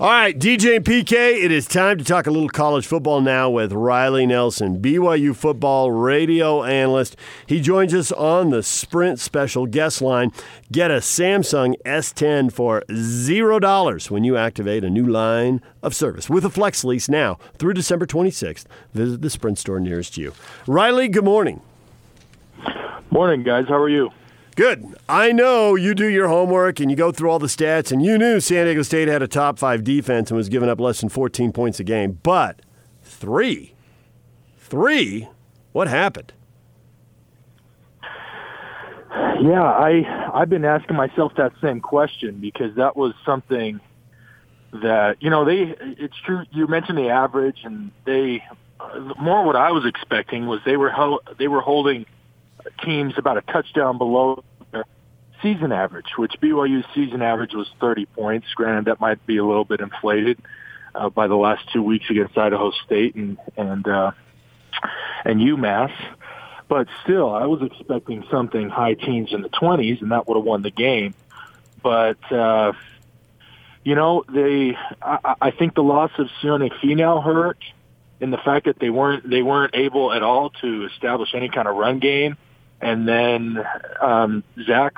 All right, DJ PK, it is time to talk a little college football now with Riley Nelson, BYU football radio analyst. He joins us on the Sprint special guest line. Get a Samsung S10 for $0 when you activate a new line of service with a flex lease now through December 26th. Visit the Sprint store nearest you. Riley, good morning. Morning, guys. How are you? Good. I know you do your homework and you go through all the stats, and you knew San Diego State had a top five defense and was giving up less than 14 points a game. But three, three, what happened? Yeah, I I've been asking myself that same question because that was something that you know they. It's true. You mentioned the average, and they more what I was expecting was they were they were holding teams about a touchdown below their season average, which BYU's season average was 30 points. Granted, that might be a little bit inflated uh, by the last two weeks against Idaho State and and uh, and UMass. But still, I was expecting something high teens in the 20s, and that would have won the game. But uh, you know, they I, I think the loss of Sione Finau hurt in the fact that they weren't they weren't able at all to establish any kind of run game. And then um, Zach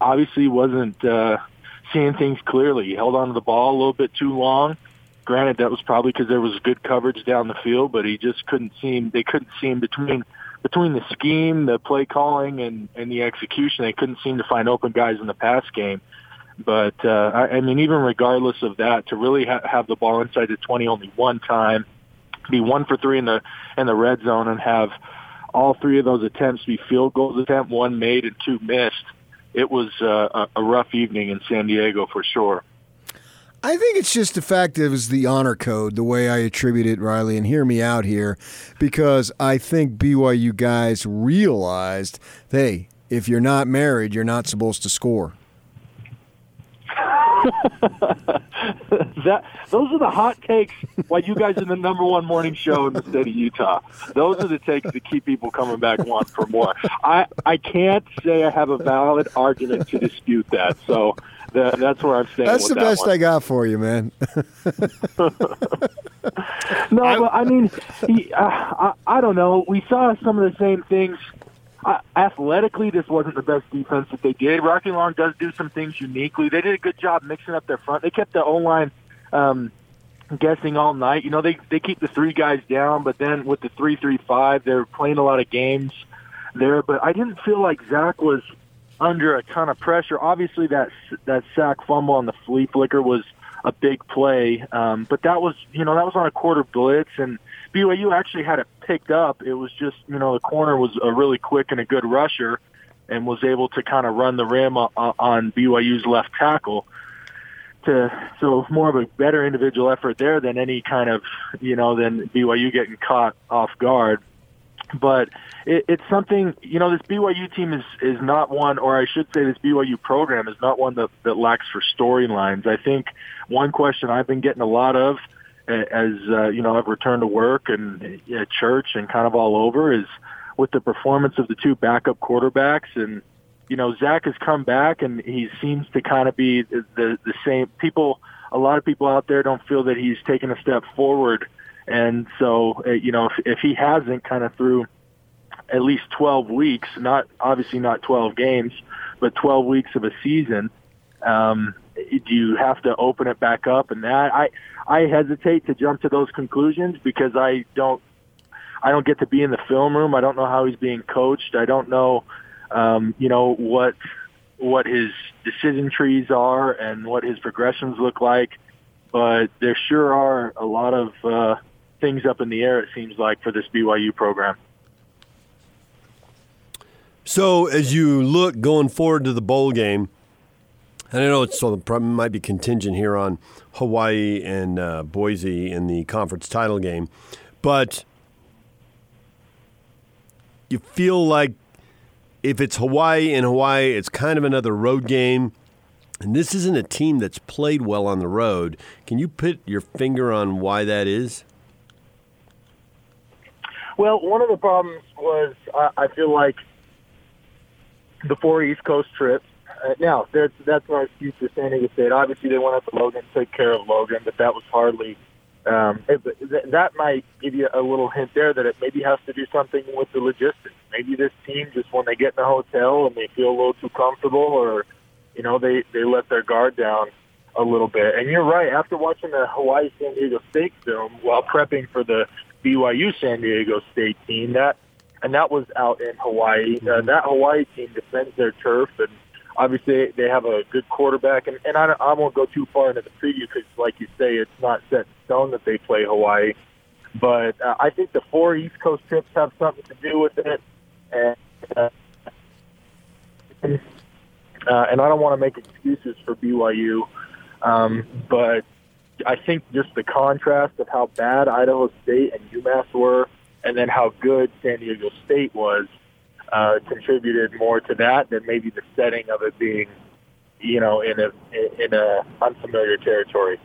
obviously wasn't uh, seeing things clearly. He held on to the ball a little bit too long. Granted, that was probably because there was good coverage down the field, but he just couldn't seem. They couldn't seem between between the scheme, the play calling, and and the execution. They couldn't seem to find open guys in the pass game. But uh, I, I mean, even regardless of that, to really ha- have the ball inside the twenty only one time, be one for three in the in the red zone, and have all three of those attempts be field goals attempt, one made and two missed. It was uh, a rough evening in San Diego for sure. I think it's just the fact it was the honor code, the way I attribute it, Riley, and hear me out here, because I think BYU guys realized, hey, if you're not married, you're not supposed to score. that those are the hot takes why you guys are the number one morning show in the state of Utah. Those are the takes that keep people coming back want for more. I I can't say I have a valid argument to dispute that. So the, that's where I'm staying. That's the that best one. I got for you, man. no, I, but I mean, he, uh, I I don't know. We saw some of the same things uh, athletically, this wasn't the best defense that they did. Rocky Long does do some things uniquely. They did a good job mixing up their front. They kept the O line um, guessing all night. You know, they they keep the three guys down, but then with the three three five, they're playing a lot of games there. But I didn't feel like Zach was under a ton of pressure. Obviously, that that sack fumble on the flea flicker was a big play, um, but that was you know that was on a corner blitz and BYU actually had it picked up. It was just, you know, the corner was a really quick and a good rusher and was able to kind of run the rim on BYU's left tackle. To, so more of a better individual effort there than any kind of, you know, than BYU getting caught off guard. But it, it's something, you know, this BYU team is, is not one, or I should say this BYU program is not one that, that lacks for storylines. I think one question I've been getting a lot of – as uh, you know I've returned to work and at church and kind of all over is with the performance of the two backup quarterbacks. And you know Zach has come back and he seems to kind of be the the, same people. A lot of people out there don't feel that he's taken a step forward. And so uh, you know if, if he hasn't kind of through at least 12 weeks not obviously not 12 games but 12 weeks of a season um do you have to open it back up and that I I hesitate to jump to those conclusions because I don't I don't get to be in the film room. I don't know how he's being coached. I don't know um, you know what what his decision trees are and what his progressions look like. But there sure are a lot of uh, things up in the air. It seems like for this BYU program. So as you look going forward to the bowl game, and I know it's so the problem might be contingent here on Hawaii and uh, Boise in the conference title game, but you feel like if it's Hawaii and Hawaii, it's kind of another road game. And this isn't a team that's played well on the road. Can you put your finger on why that is? Well, one of the problems was I feel like the four East Coast trips uh, now that's that's excuse for San Diego State. Obviously, they went up to Logan, took care of Logan, but that was hardly. Um, it, that might give you a little hint there that it maybe has to do something with the logistics. Maybe this team just when they get in the hotel and they feel a little too comfortable, or you know they they let their guard down a little bit. And you're right. After watching the Hawaii San Diego State film while prepping for the BYU San Diego State team, that and that was out in Hawaii. Uh, that Hawaii team defends their turf, and obviously they have a good quarterback. And, and I, I won't go too far into the preview because, like you say, it's not set in stone that they play Hawaii. But uh, I think the four East Coast trips have something to do with it, and uh, uh, and I don't want to make excuses for BYU, um, but I think just the contrast of how bad Idaho State and UMass were and then how good San Diego State was uh, contributed more to that than maybe the setting of it being, you know, in a in a unfamiliar territory.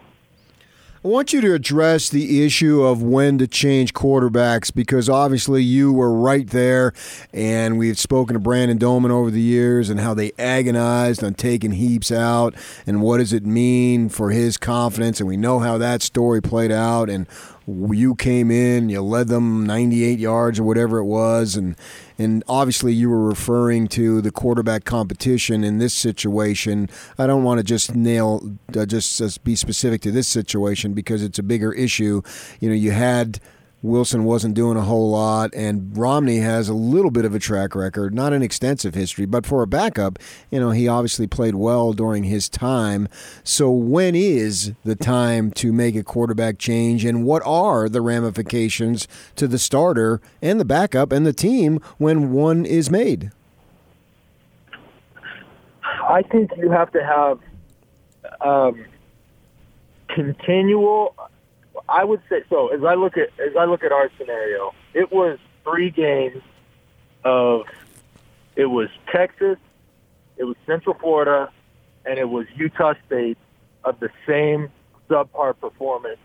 I want you to address the issue of when to change quarterbacks because obviously you were right there, and we've spoken to Brandon Doman over the years and how they agonized on taking Heaps out and what does it mean for his confidence, and we know how that story played out and you came in, you led them 98 yards or whatever it was, and and obviously you were referring to the quarterback competition in this situation. I don't want to just nail, uh, just, just be specific to this situation because it's a bigger issue. You know, you had Wilson wasn't doing a whole lot, and Romney has a little bit of a track record, not an extensive history, but for a backup, you know, he obviously played well during his time. So, when is the time to make a quarterback change, and what are the ramifications to the starter and the backup and the team when one is made? I think you have to have um, continual I would say so. As I look at as I look at our scenario, it was three games of it was Texas, it was Central Florida, and it was Utah State of the same subpar performance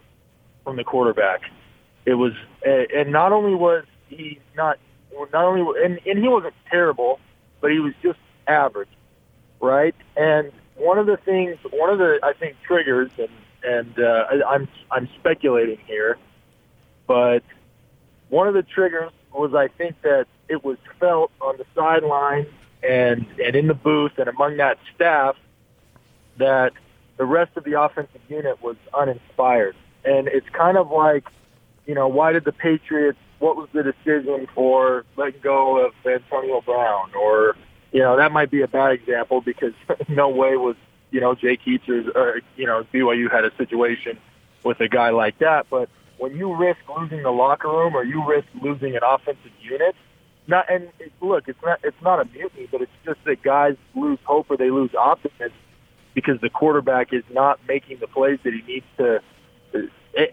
from the quarterback. It was, and not only was he not, not only, and, and he wasn't terrible, but he was just average, right? And one of the things, one of the I think triggers, and and uh, I'm I'm speculating here, but one of the triggers was I think that it was felt on the sideline and and in the booth and among that staff that the rest of the offensive unit was uninspired, and it's kind of like, you know, why did the Patriots? What was the decision for letting go of Antonio Brown? Or, you know, that might be a bad example because no way was you know, Jake Heaps or, or you know, BYU had a situation with a guy like that. But when you risk losing the locker room or you risk losing an offensive unit, not and it, look, it's not it's not a mutiny, but it's just that guys lose hope or they lose optimism because the quarterback is not making the plays that he needs to.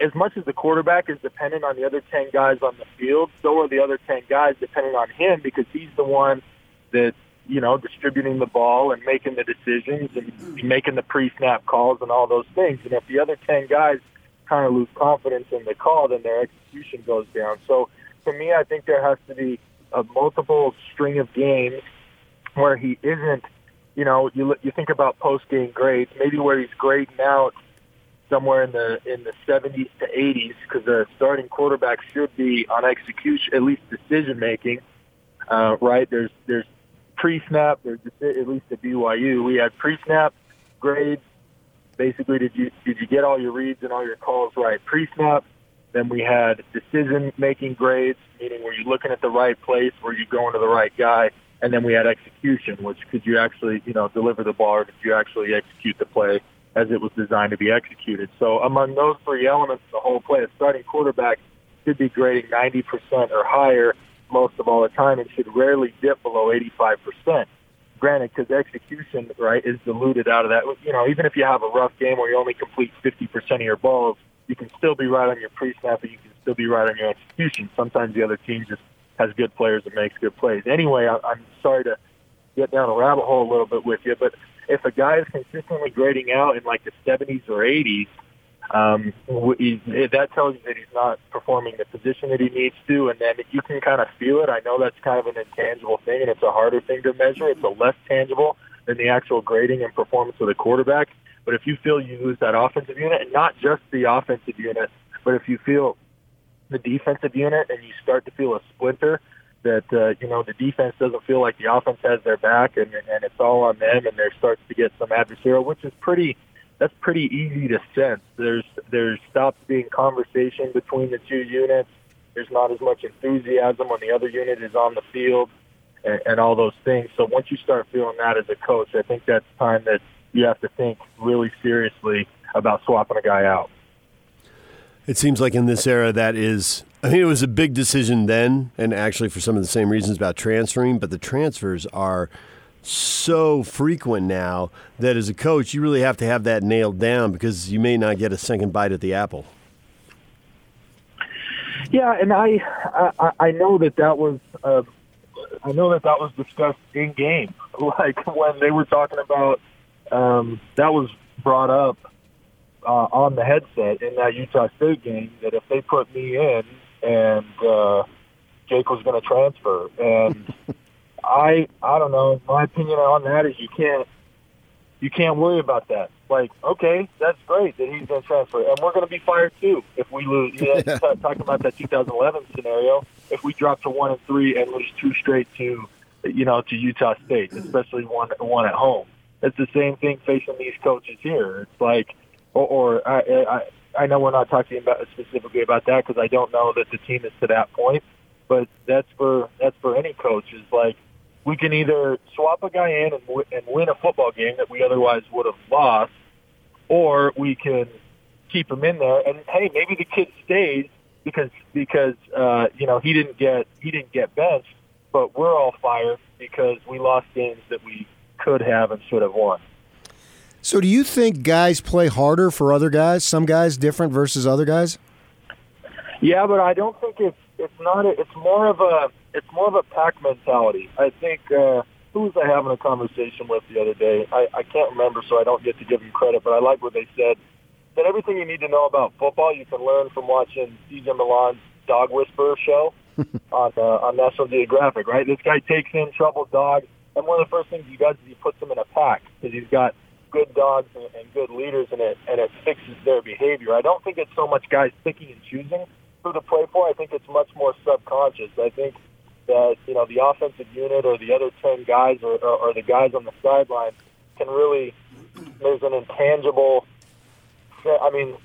As much as the quarterback is dependent on the other ten guys on the field, so are the other ten guys dependent on him because he's the one that you know, distributing the ball and making the decisions and making the pre-snap calls and all those things. And if the other 10 guys kind of lose confidence in the call, then their execution goes down. So for me, I think there has to be a multiple string of games where he isn't, you know, you you think about post-game grades, maybe where he's grading out somewhere in the in the 70s to 80s because the starting quarterback should be on execution, at least decision making. Uh, right? There's there's pre-snap, or at least at BYU, we had pre-snap grades. Basically, did you did you get all your reads and all your calls right pre-snap? Then we had decision-making grades, meaning were you looking at the right place, were you going to the right guy? And then we had execution, which could you actually, you know, deliver the ball or did you actually execute the play as it was designed to be executed? So among those three elements, the whole play, a starting quarterback should be grading 90% or higher most of all the time and should rarely dip below 85%. Granted, because execution, right, is diluted out of that. You know, even if you have a rough game where you only complete 50% of your balls, you can still be right on your pre-snap and you can still be right on your execution. Sometimes the other team just has good players and makes good plays. Anyway, I, I'm sorry to get down a rabbit hole a little bit with you, but if a guy is consistently grading out in like the 70s or 80s, um, that tells you that he's not performing the position that he needs to, and then you can kind of feel it. I know that's kind of an intangible thing, and it's a harder thing to measure. It's a less tangible, than the actual grading and performance of the quarterback. But if you feel you lose that offensive unit, and not just the offensive unit, but if you feel the defensive unit and you start to feel a splinter, that uh, you know the defense doesn't feel like the offense has their back, and and it's all on them, and there starts to get some adversarial, which is pretty. That's pretty easy to sense. There's there's stops being conversation between the two units. There's not as much enthusiasm when the other unit is on the field, and, and all those things. So once you start feeling that as a coach, I think that's time that you have to think really seriously about swapping a guy out. It seems like in this era that is I mean it was a big decision then and actually for some of the same reasons about transferring, but the transfers are so frequent now that as a coach you really have to have that nailed down because you may not get a second bite at the apple. Yeah, and I I, I know that that was uh, I know that that was discussed in game, like when they were talking about um, that was brought up uh, on the headset in that Utah State game that if they put me in and uh, Jake was going to transfer, and I I don't know. My opinion on that is you can't you can't worry about that. Like, okay, that's great that he's going to transfer, and we're going to be fired too if we lose. Yeah, yeah. talking about that 2011 scenario, if we drop to one and three and lose two straight to, you know, to Utah State, especially one one at home. It's the same thing facing these coaches here. It's like or, or I, I, I know we're not talking about specifically about that because I don't know that the team is to that point. But that's for that's for any coach. Is like we can either swap a guy in and, w- and win a football game that we otherwise would have lost, or we can keep him in there. And hey, maybe the kid stays because because uh, you know he didn't get he didn't get benched, but we're all fired because we lost games that we could have and should have won. So, do you think guys play harder for other guys? Some guys different versus other guys? Yeah, but I don't think it's it's not. A, it's more of a it's more of a pack mentality. I think uh, who was I having a conversation with the other day? I, I can't remember, so I don't get to give them credit. But I like what they said. That everything you need to know about football you can learn from watching Cesar Millan's Dog Whisperer show on uh, on National Geographic. Right, this guy takes in troubled dogs, and one of the first things he does is he puts them in a pack because he's got good dogs and, and good leaders, and it and it fixes their behavior. I don't think it's so much guys picking and choosing who to play for. I think it's much more subconscious. I think that you know the offensive unit or the other ten guys or, or, or the guys on the sideline can really. There's an intangible. I mean,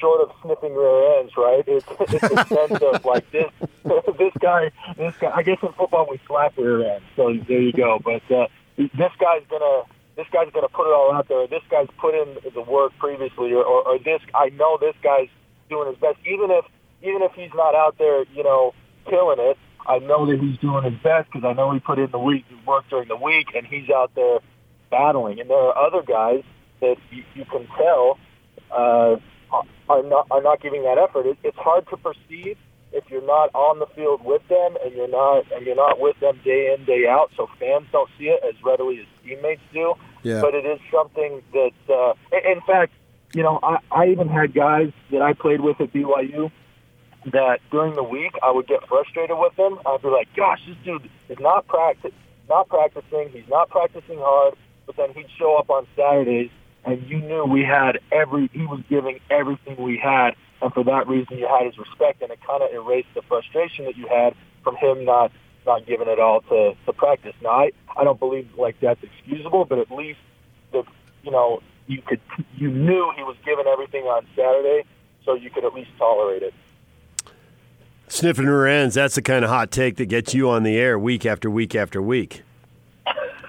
short of sniffing rear ends, right? It's, it's a sense of like this, this guy, this guy. I guess in football we slap rear ends, so there you go. But uh, this guy's gonna this guy's going to put it all out there. This guy's put in the work previously, or, or, or this I know this guy's doing his best, even if even if he's not out there, you know, killing it. I know that he's doing his best because I know he put in the week, work during the week, and he's out there battling. And there are other guys that you, you can tell uh, are not are not giving that effort. It, it's hard to perceive if you're not on the field with them and you're not and you're not with them day in day out, so fans don't see it as readily as teammates do. Yeah. But it is something that, uh, in fact, you know, I, I even had guys that I played with at BYU that during the week I would get frustrated with them. I'd be like, "Gosh, this dude is not practice, not practicing. He's not practicing hard." But then he'd show up on Saturdays, and you knew we had every. He was giving everything we had, and for that reason, you had his respect, and it kind of erased the frustration that you had from him not not giving it all to, to practice. Now, I, I don't believe like that's excusable, but at least the you know you could you knew he was giving everything on Saturday, so you could at least tolerate it. Sniffing her ends, that's the kind of hot take that gets you on the air week after week after week.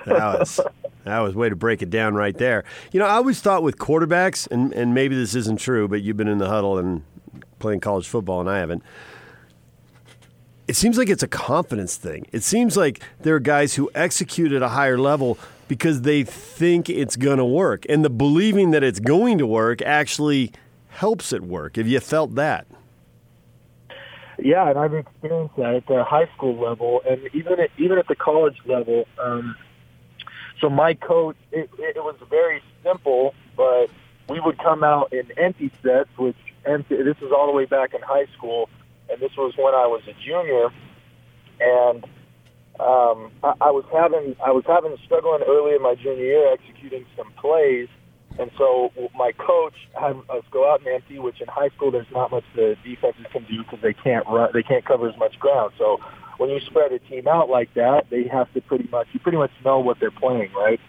That was that was way to break it down right there. You know, I always thought with quarterbacks, and, and maybe this isn't true, but you've been in the huddle and playing college football, and I haven't it seems like it's a confidence thing. It seems like there are guys who execute at a higher level because they think it's going to work. And the believing that it's going to work actually helps it work. Have you felt that? Yeah, and I've experienced that at the high school level and even at, even at the college level. Um, so my coach, it, it was very simple, but we would come out in empty sets, which empty, this is all the way back in high school and this was when I was a junior, and um, I, I was having I was having struggling early in my junior year executing some plays, and so my coach had us go out and empty, which in high school there's not much the defenses can do because they can't run, they can't cover as much ground. So when you spread a team out like that, they have to pretty much you pretty much know what they're playing, right?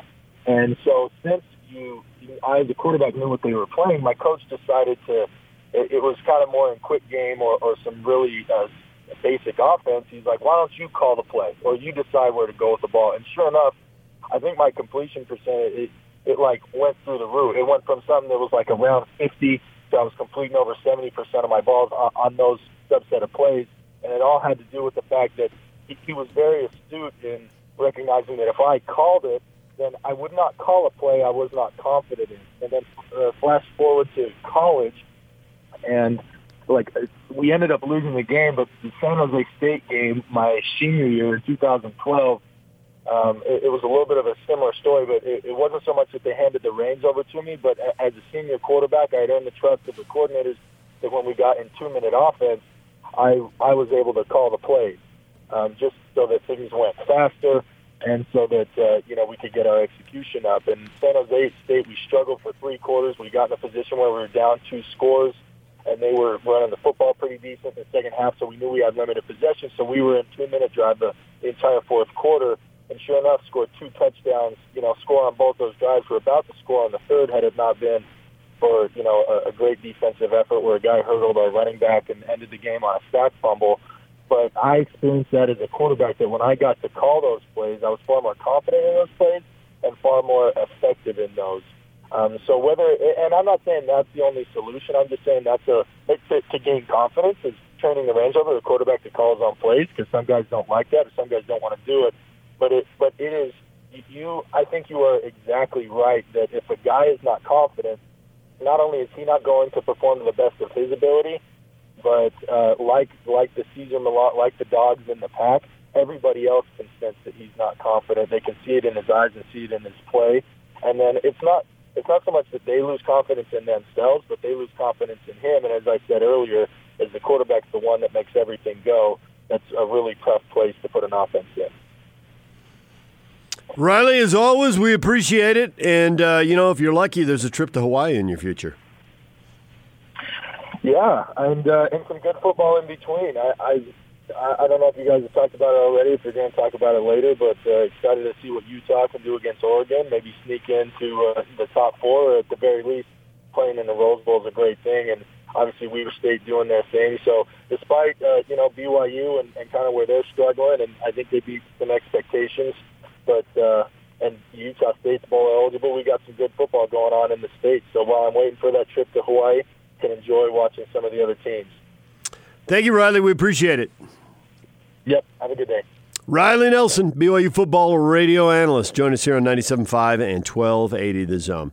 And so since you, I the quarterback knew what they were playing, my coach decided to. It, it was kind of more in quick game or, or some really uh, basic offense. He's like, why don't you call the play or you decide where to go with the ball? And sure enough, I think my completion percentage it, it like went through the roof. It went from something that was like around 50 to I was completing over 70% of my balls on, on those subset of plays, and it all had to do with the fact that he, he was very astute in recognizing that if I called it, then I would not call a play I was not confident in. And then uh, flash forward to college, and like we ended up losing the game, but the San Jose State game, my senior year in 2012, um, it, it was a little bit of a similar story, but it, it wasn't so much that they handed the reins over to me, but as a senior quarterback, I had earned the trust of the coordinators that when we got in two-minute offense, I I was able to call the plays um, just so that things went faster and so that uh, you know we could get our execution up. And San Jose State, we struggled for three quarters. We got in a position where we were down two scores and they were running the football pretty decent in the second half, so we knew we had limited possession. So we were in two-minute drive the entire fourth quarter, and sure enough, scored two touchdowns. You know, score on both those drives. We're about to score on the third had it not been for you know a, a great defensive effort where a guy hurdled our running back and ended the game on a sack fumble. But I experienced that as a quarterback that when I got to call those plays, I was far more confident in those plays and far more effective in those. Um, so whether, and I'm not saying that's the only solution. I'm just saying that's a to, to gain confidence is turning the range over the quarterback to call his own plays because some guys don't like that or some guys don't want to do it. But it, but it is you. I think you are exactly right that if a guy is not confident, not only is he not going to perform to the best of his ability, but uh, like like the Cesar Millan, like the dogs in the pack, everybody else can sense that he's not confident. They can see it in his eyes and see it in his play. And then it's not it's not so much that they lose confidence in themselves, but they lose confidence in him. And as I said earlier, as the quarterback's the one that makes everything go, that's a really tough place to put an offense in. Riley, as always, we appreciate it. And, uh, you know, if you're lucky, there's a trip to Hawaii in your future. Yeah, and uh, and some good football in between. I, I I, don't know if you guys have talked about it already. If you're going to talk about it later, but uh, excited to see what Utah can do against Oregon. Maybe sneak into uh, the top four, or at the very least, playing in the Rose Bowl is a great thing. And obviously, Weber State doing their thing. So, despite uh, you know BYU and, and kind of where they're struggling, and I think they beat some expectations, but uh, and Utah State's bowl eligible, we got some good football going on in the state. So while I'm waiting for that trip to Hawaii, can enjoy watching some of the other teams. Thank you, Riley. We appreciate it. Yep. Have a good day. Riley Nelson, BYU football radio analyst, join us here on 97.5 and 1280 The Zone.